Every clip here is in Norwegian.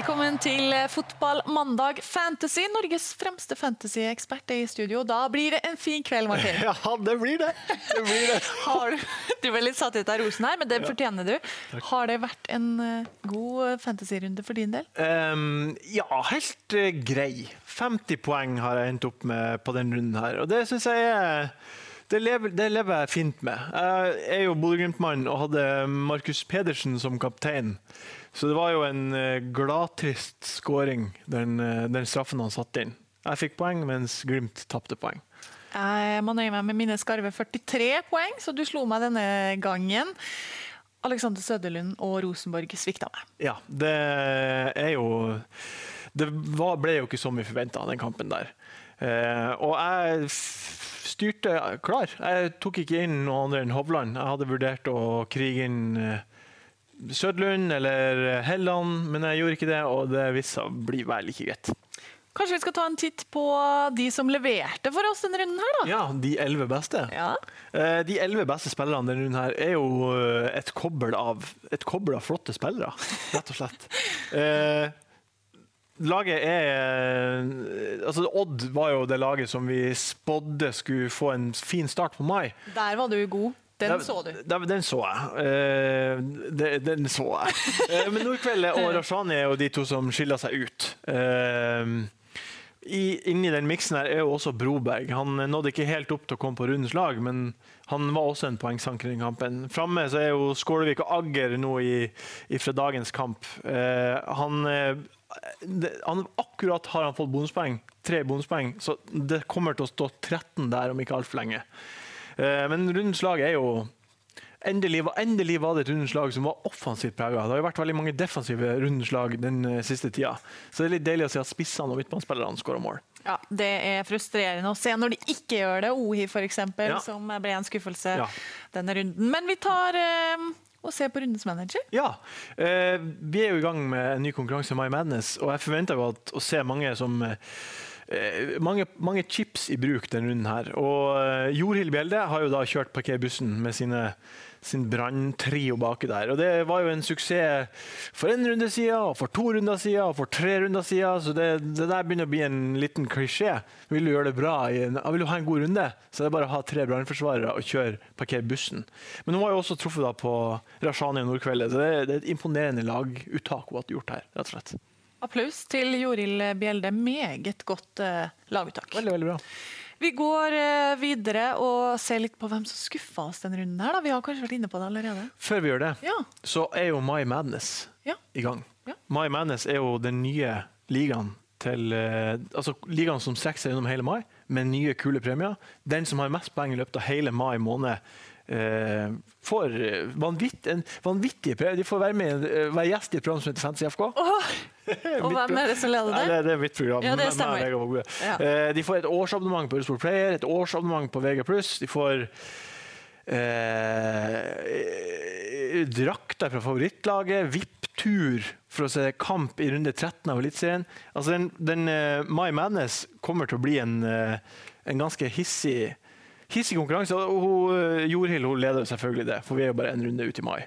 Velkommen til Fotballmandag Fantasy. Norges fremste fantasy-ekspert er i studio. Da blir det en fin kveld, Martin. Ja, det blir det. det, blir det. Har du, ble litt satt ut av rosen her, men det fortjener du. Har det vært en eh, god fantasy-runde for din del? Um, ja, helt uh, grei. 50 poeng har jeg endt opp med på den runden her, og det syns jeg er det lever, det lever, jeg fint med. Jeg er jo Bodø-Glimt-mann og hadde Markus Pedersen som kaptein. Så det var jo en uh, gladtrist skåring, den, uh, den straffen han satte inn. Jeg fikk poeng, mens Glimt tapte poeng. Jeg må nøye meg med mine skarve 43 poeng, så du slo meg denne gangen. Alexander Søderlund og Rosenborg svikta meg. Ja, det er jo Det var, ble jo ikke som vi forventa, den kampen der. Eh, og jeg styrte klar. Jeg tok ikke inn noen andre enn Hovland. Jeg hadde vurdert å krige inn uh, Sødlund eller Helland, men jeg gjorde ikke det, og det viste seg å bli vel ikke greit. Kanskje vi skal ta en titt på de som leverte for oss denne runden her, da? Ja, de elleve beste. Ja. Eh, de elleve beste spillerne denne runden her er jo eh, et kobbel av, et kobbel av flotte spillere, rett og slett. Eh, laget er altså Odd var jo det laget som vi spådde skulle få en fin start på mai. Der var du god. Den så du. Den så jeg. Den så jeg. Men Nordkveldet og Rashani er jo de to som skiller seg ut. I, inni den miksen her er jo også Broberg. Han nådde ikke helt opp til å komme på rundens lag, men han var også en poengsanker i kampen. Framme så er jo Skålevik og Agger nå i, i fra dagens kamp. Eh, han, han, Akkurat har han fått bonuspoeng, tre bonuspoeng, så det kommer til å stå 13 der om ikke altfor lenge. Eh, men rundens lag er jo Endelig, endelig, var det et rundeslag som var offensivt prega. Det har jo vært veldig mange defensive rundeslag den siste tida. Så det er litt deilig å se at spissene og midtbanespillerne skårer mål. Ja, Det er frustrerende å se når de ikke gjør det. Ohi f.eks., ja. som ble en skuffelse ja. denne runden. Men vi tar eh, og ser på rundens manager. Ja. Eh, vi er jo i gang med en ny konkurranse, My Madness, og jeg forventer jo at, å se mange som eh, mange, mange, chips i bruk denne runden her. Og eh, Jorhild Bjelde har jo da kjørt parkerbussen med sine sin branntrio baki der. Og Det var jo en suksess for en runde siden, for to runder siden og for tre runder siden. Så det, det, der begynner å bli en liten klisjé. Vil du gjøre det bra, en, vil du ha en god runde, så det er bare å ha tre brannforsvarere og kjøre parkerbussen. Men hun har jo også truffet da på Rashani og Nordkveldet, så det, det, er et imponerende laguttak hun har gjort her. rett og slett. Applaus til Joril Bjelde. Meget godt uh, laguttak. Veldig, veldig bra. Vi går eh, videre og ser litt på hvem som skuffa oss denne runden. her. Da. Vi har kanskje vært inne på det allerede. Før vi gjør det, ja. så er jo My Madness ja. i gang. Ja. My Madness er jo den nye ligaen til eh, Altså ligaen som strekker seg gjennom hele mai, med nye, kule premier. Den som har mest poeng i løpet av hele mai måned, eh, får vanvitt, en vanvittig premie. De får være med være gjest i et program som heter Fantasy FK. Oh. Og hvem er det som leder det? Ja, det, er mitt program. Ja, det stemmer. Ja. Eh, de får et årsabonnement på Eurosport Player, et årsabonnement på VG+. De får eh, drakter fra favorittlaget, VIP-tur for å se kamp i runde 13 av Eliteserien. Altså den, den uh, My Madness kommer til å bli en, uh, en ganske hissig, hissig konkurranse. Og hun, Jorhild hun leder selvfølgelig det, for vi er jo bare en runde ut i mai.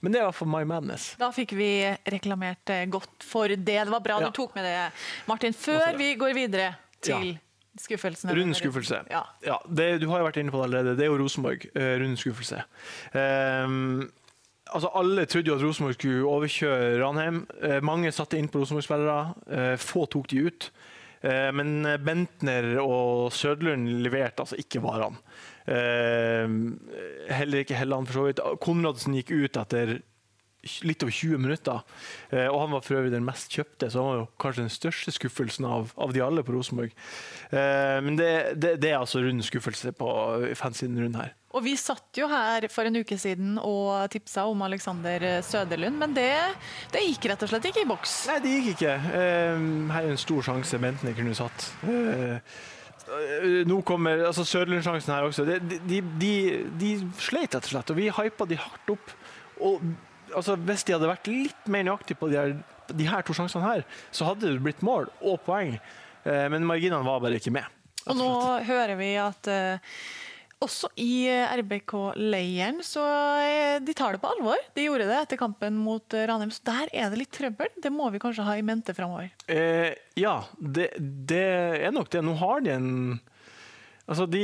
Men det var for My Madness. Da fikk vi reklamert godt for det. Det var bra ja. du tok med det, Martin. Før vi går videre til ja. skuffelsen. Rundens skuffelse. Ja. ja det, du har jo vært inne på det allerede. Det er jo Rosenborg. Uh, rundens skuffelse. Um, altså Alle trodde jo at Rosenborg skulle overkjøre Ranheim. Uh, mange satte inn på Rosenborg-spillere. Uh, få tok de ut. Men Bentner og Sødlund leverte altså ikke varene. Eh, heller ikke Helland, for så vidt. Konradsen gikk ut etter litt over 20 minutter. Eh, og han var for øvrig den mest kjøpte, så han var jo kanskje den største skuffelsen av, av de alle på Rosenborg. Eh, men det, det, det, er altså rund skuffelse på fansiden rundt her. Og Vi satt jo her for en uke siden og tipsa om Alexander Søderlund, men det, det, gikk rett og slett ikke i boks? Nei, det gikk ikke. Her er en stor sjanse Bentner kunne satt. Eh, nå kommer altså Sørlundsjansen her også. De, de, de, de, sleit rett og slett, og vi hypa de hardt opp. Og altså, Hvis de hadde vært litt mer nøyaktige på de her, de her, to sjansene her, så hadde det blitt mål og poeng. Eh, men marginene var bare ikke med. Og nå hører vi at uh, også i RBK-leiren, så de tar det på alvor. De gjorde det etter kampen mot Ranheim, så der er det litt trøbbel. Det må vi kanskje ha i mente framover. Eh, ja, det, det, er nok det. Nå har de en Altså, de,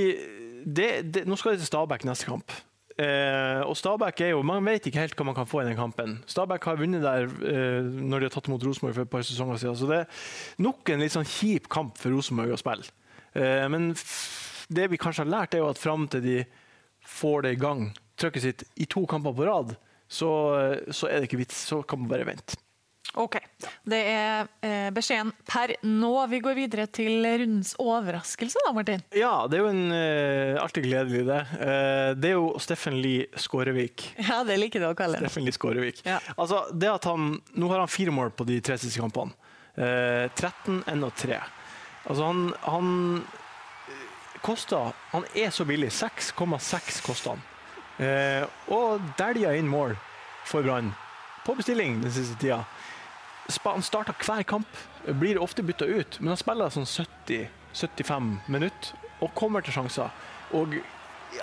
de, de Nå skal de til Stabæk neste kamp. Eh, og Stabæk er jo, Man vet ikke helt hva man kan få i den kampen. Stabæk har vunnet der eh, når de har tatt imot Rosenborg for et par sesonger siden. Så det er nok en litt sånn kjip kamp for Rosenborg å spille. Eh, men det vi kanskje har lært, er jo at fram til de får det i gang, trykket sitt, i to kamper på rad, så, så er det ikke vits. Så kan man bare vente. Ok. Det er eh, beskjeden per nå. Vi går videre til rundens overraskelse, da, Martin. Ja, det er jo en eh, alltid gledelig, det. Eh, det er jo Steffen Lie Skårevik. Ja, det liker du å kalle Steffen Lie Skårevik. Ja. Altså, det at han, nå har han fire mål på de tre siste kampene. Uh, 13, 1 og 3. Altså, han, han koster Han er så billig. 6,6 koster han. og dælja inn mål for Brann. På bestilling den siste tida. Han starter hver kamp, blir ofte bytta ut, men han spiller sånn 70-75 minutter og kommer til sjanser. Og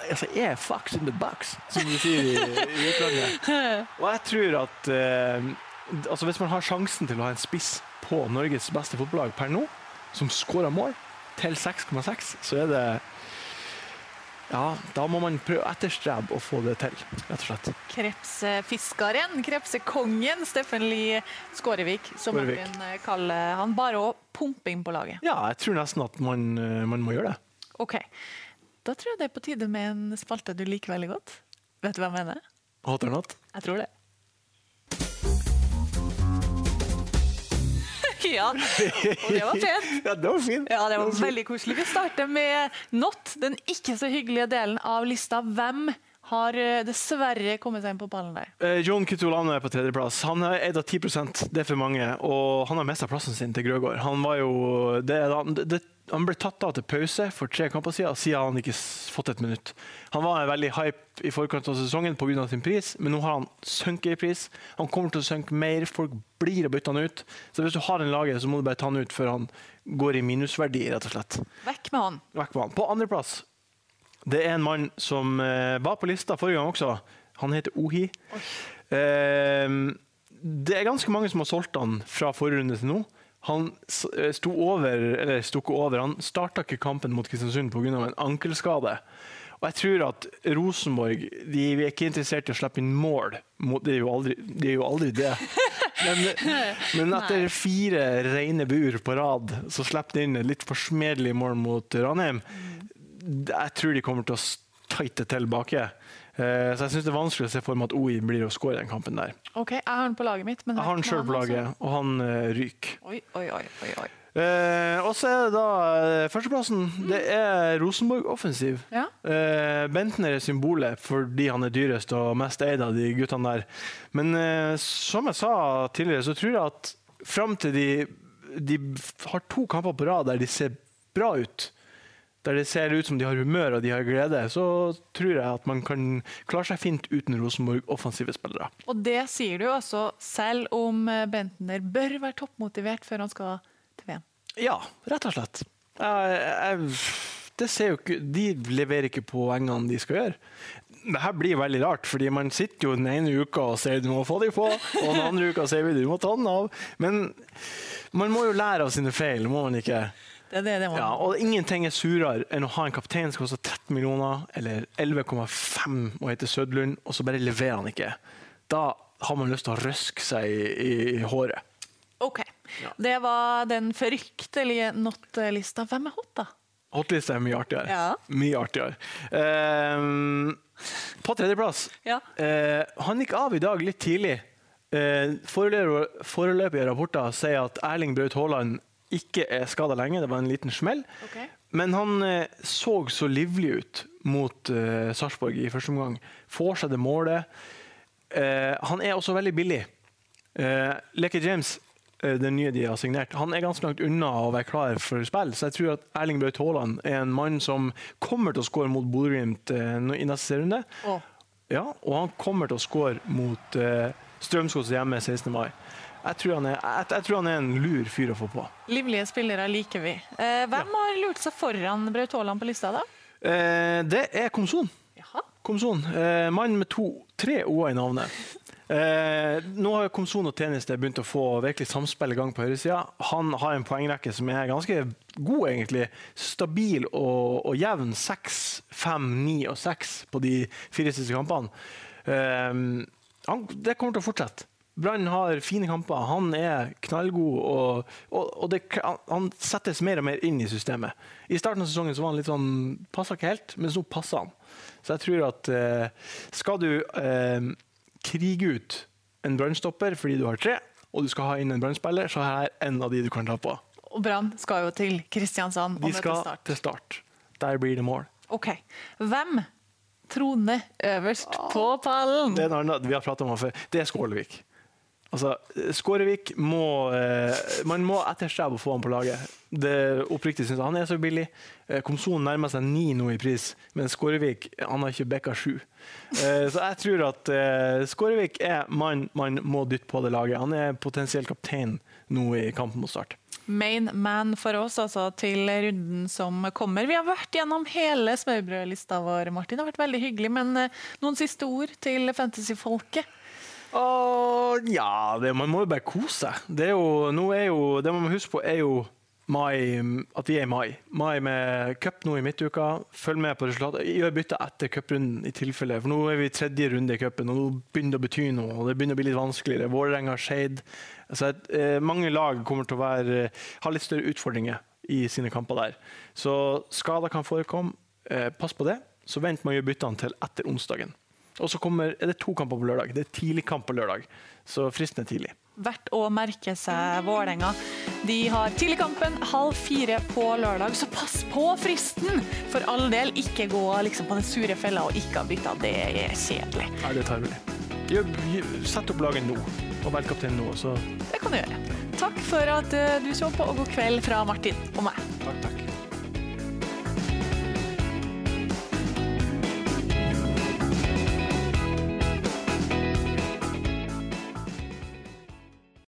altså, er fucks in the box, som de sier i, i utlandet. Og jeg tror at eh, altså, hvis man har sjansen til å ha en spiss på Norges beste fotballag per nå, som skårer mål til 6,6, så er det ja, da må man prøve etterstrebe å få det til, rett og slett. Krepsfiskeren, krepsekongen Steffen Lie Skårevik, som Skårevik. Martin eh, kaller han. Bare å pumpe inn på laget. Ja, jeg tror nesten at man, eh, man må gjøre det. Ok. Da tror jeg det er på tide med en spalte du liker veldig godt. Vet du hva jeg mener? Hot or not? Jeg tror det. Ja, og det var fint. Ja, det var fint. Ja, det var veldig koselig. Vi starter med Not, den ikke så hyggelige delen av lista. Hvem har eh, dessverre kommet seg inn på ballen der. Eh, John Kitolano er på tredjeplass. Han er eid av 10 det er for mange. Og han har mista plassen sin til Grøgaard. Han var jo det, det, han ble tatt av til pause for tre kamper siden, siden han ikke fått et minutt. Han var veldig hype i forkant av sesongen pga. sin pris, men nå har han sunket i pris. Han kommer til å synke mer, folk blir å bytte han ut. Så hvis du har en lager, så må du bare ta han ut før han går i minusverdi, rett og slett. Vekk med han. Vekk med han. På andreplass, det er en mann som eh, var på lista forrige gang også. Han heter Ohi. Eh, det er ganske mange som har solgt han fra forrige runde til nå. Han eh, sto over, eller stukket over. Han starta ikke kampen mot Kristiansund pga. en ankelskade. Og jeg tror at Rosenborg de er ikke interessert i å slippe inn mål. Det er jo aldri, det. jo aldri det. Men, men etter fire rene bur på rad, så slipper de inn et litt forsmedelig mål mot Ranheim. Jeg tror de kommer til å tighte tilbake. Eh, så jeg syns det er vanskelig å se for meg at OI blir å skåre den kampen der. Ok, Jeg har han på laget mitt. jeg har han sjøl på laget, og han uh, ryker. Oi, oi, oi, oi. Eh, og så er det da førsteplassen. Det er Rosenborg-offensiv. Ja. Eh, Bentner er symbolet fordi han er dyrest og mest eid av de guttene der. Men eh, som jeg sa tidligere, så tror jeg at fram til de, de har to kamper på rad der de ser bra ut, der det ser ut som de har humør og de har glede, så tror jeg at man kan klare seg fint uten Rosenborg offensive spillere. Og det sier du altså selv om eh, Bentner bør være toppmotivert før han skal til VM? Ja, rett og slett. Jeg, jeg, det ser jo ikke, de leverer ikke poengene de skal gjøre. Dette blir veldig rart, fordi man sitter jo den ene uka og sier du må få dem på, og den andre uka sier vi du må ta den av. Men man må jo lære av sine feil, må man ikke? Det det, det ja, og ingenting er surere enn å ha en kaptein som koster 13 millioner, eller 11,5 og heter Sødlund, og så bare leverer han ikke. Da har man lyst til å røske seg i, i, i håret. OK. Ja. Det var den fryktelige not-lista. Hvem er hot, da? Hot-lista er mye artigere. Ja. Mye artigere. Um, på tredjeplass. Ja. Uh, han gikk av i dag litt tidlig. Uh, foreløpige rapporter sier at Erling Braut Haaland ikke er skada lenge, det var en liten smell. Okay. Men han eh, så så livlig ut mot eh, Sarpsborg i første omgang. Får seg det målet. Eh, han er også veldig billig. Eh, Leke James, uh, den nye de har signert, han er ganske langt unna å være klar for spill. Så jeg tror at Erling Braut Haaland er en mann som kommer til å skåre mot Bodø-Glimt i neste runde. Oh. Ja, og han kommer til å skåre mot eh, Strømsgodset hjemme 16. mai. Jeg tror, er, jeg, jeg tror, han er, en lur fyr å få på. Livlige spillere liker vi. Eh, hvem ja. har lurt seg foran Braut Haaland på lista, da? Eh, det er Komson. Komson. Eh, Mann med to, tre O-er i navnet. Eh, nå har Komson og Tjeneste begynt å få virkelig samspill i gang på høyresida. Han har en poengrekke som er ganske god, egentlig. Stabil og, og jevn. Seks, fem, ni og seks på de fire siste kampene. Eh, han, det kommer til å fortsette. Brann har fine kamper. Han er knallgod, og, og, og det, han settes mer og mer inn i systemet. I starten av sesongen så var han litt sånn Passa ikke helt, men så passer han. Så jeg tror at eh, skal du eh, krige ut en brannstopper fordi du har tre, og du skal ha inn en brannspiller, så er her en av de du kan ta på. Og Brann skal jo til Kristiansand. og møte Start. De skal til start. Der blir det mål. Ok. Hvem troner øverst på pallen? Det er en annen vi har pratet om før. Det er Skålevik. Altså, Skårevik må eh, Man må etterstrebe å få han på laget. Det oppriktig synes jeg. Han er så billig. Eh, Komson nærmer seg ni nå i pris, men Skårevik han har ikke bekka sju. Eh, så jeg tror at Skårevik er mann man må dytte på det laget. Han er potensielt kaptein nå i kampen mot Start. Main man for oss, altså til runden som kommer. Vi har vært gjennom hele smørbrødlista vår, Martin. Det har vært veldig hyggelig. Men noen siste ord til fantasyfolket? Uh, ja, man må jo bare kose seg. Det, det man må huske på, er jo mai, at vi er i mai. Mai med cup nå i midtuka. Følg med på resultatet. Gjør bytte etter cuprunden i tilfelle. For nå er vi i tredje runde i cupen, og nå begynner det å bety noe. og Det begynner å bli litt vanskeligere. Vålerenga, Skeid altså, eh, Mange lag kommer til å være, ha litt større utfordringer i sine kamper der. Så skader kan forekomme. Eh, pass på det. Så vent med å gjøre byttene til etter onsdagen. Og så kommer, er det to kamper på lørdag. Det er tidlig kamp på lørdag, så fristen er tidlig. Verdt å merke seg Vålerenga. De har tidligkampen halv fire på lørdag, så pass på fristen! For all del, ikke gå liksom, på den sure fella og ikke ha bytta. Det er kjedelig. Nei, det tar vi. Sett opp laget nå, og velg kaptein nå. Så. Det kan du gjøre. Takk for at eh, du så på, og god kveld fra Martin og meg. Takk, takk.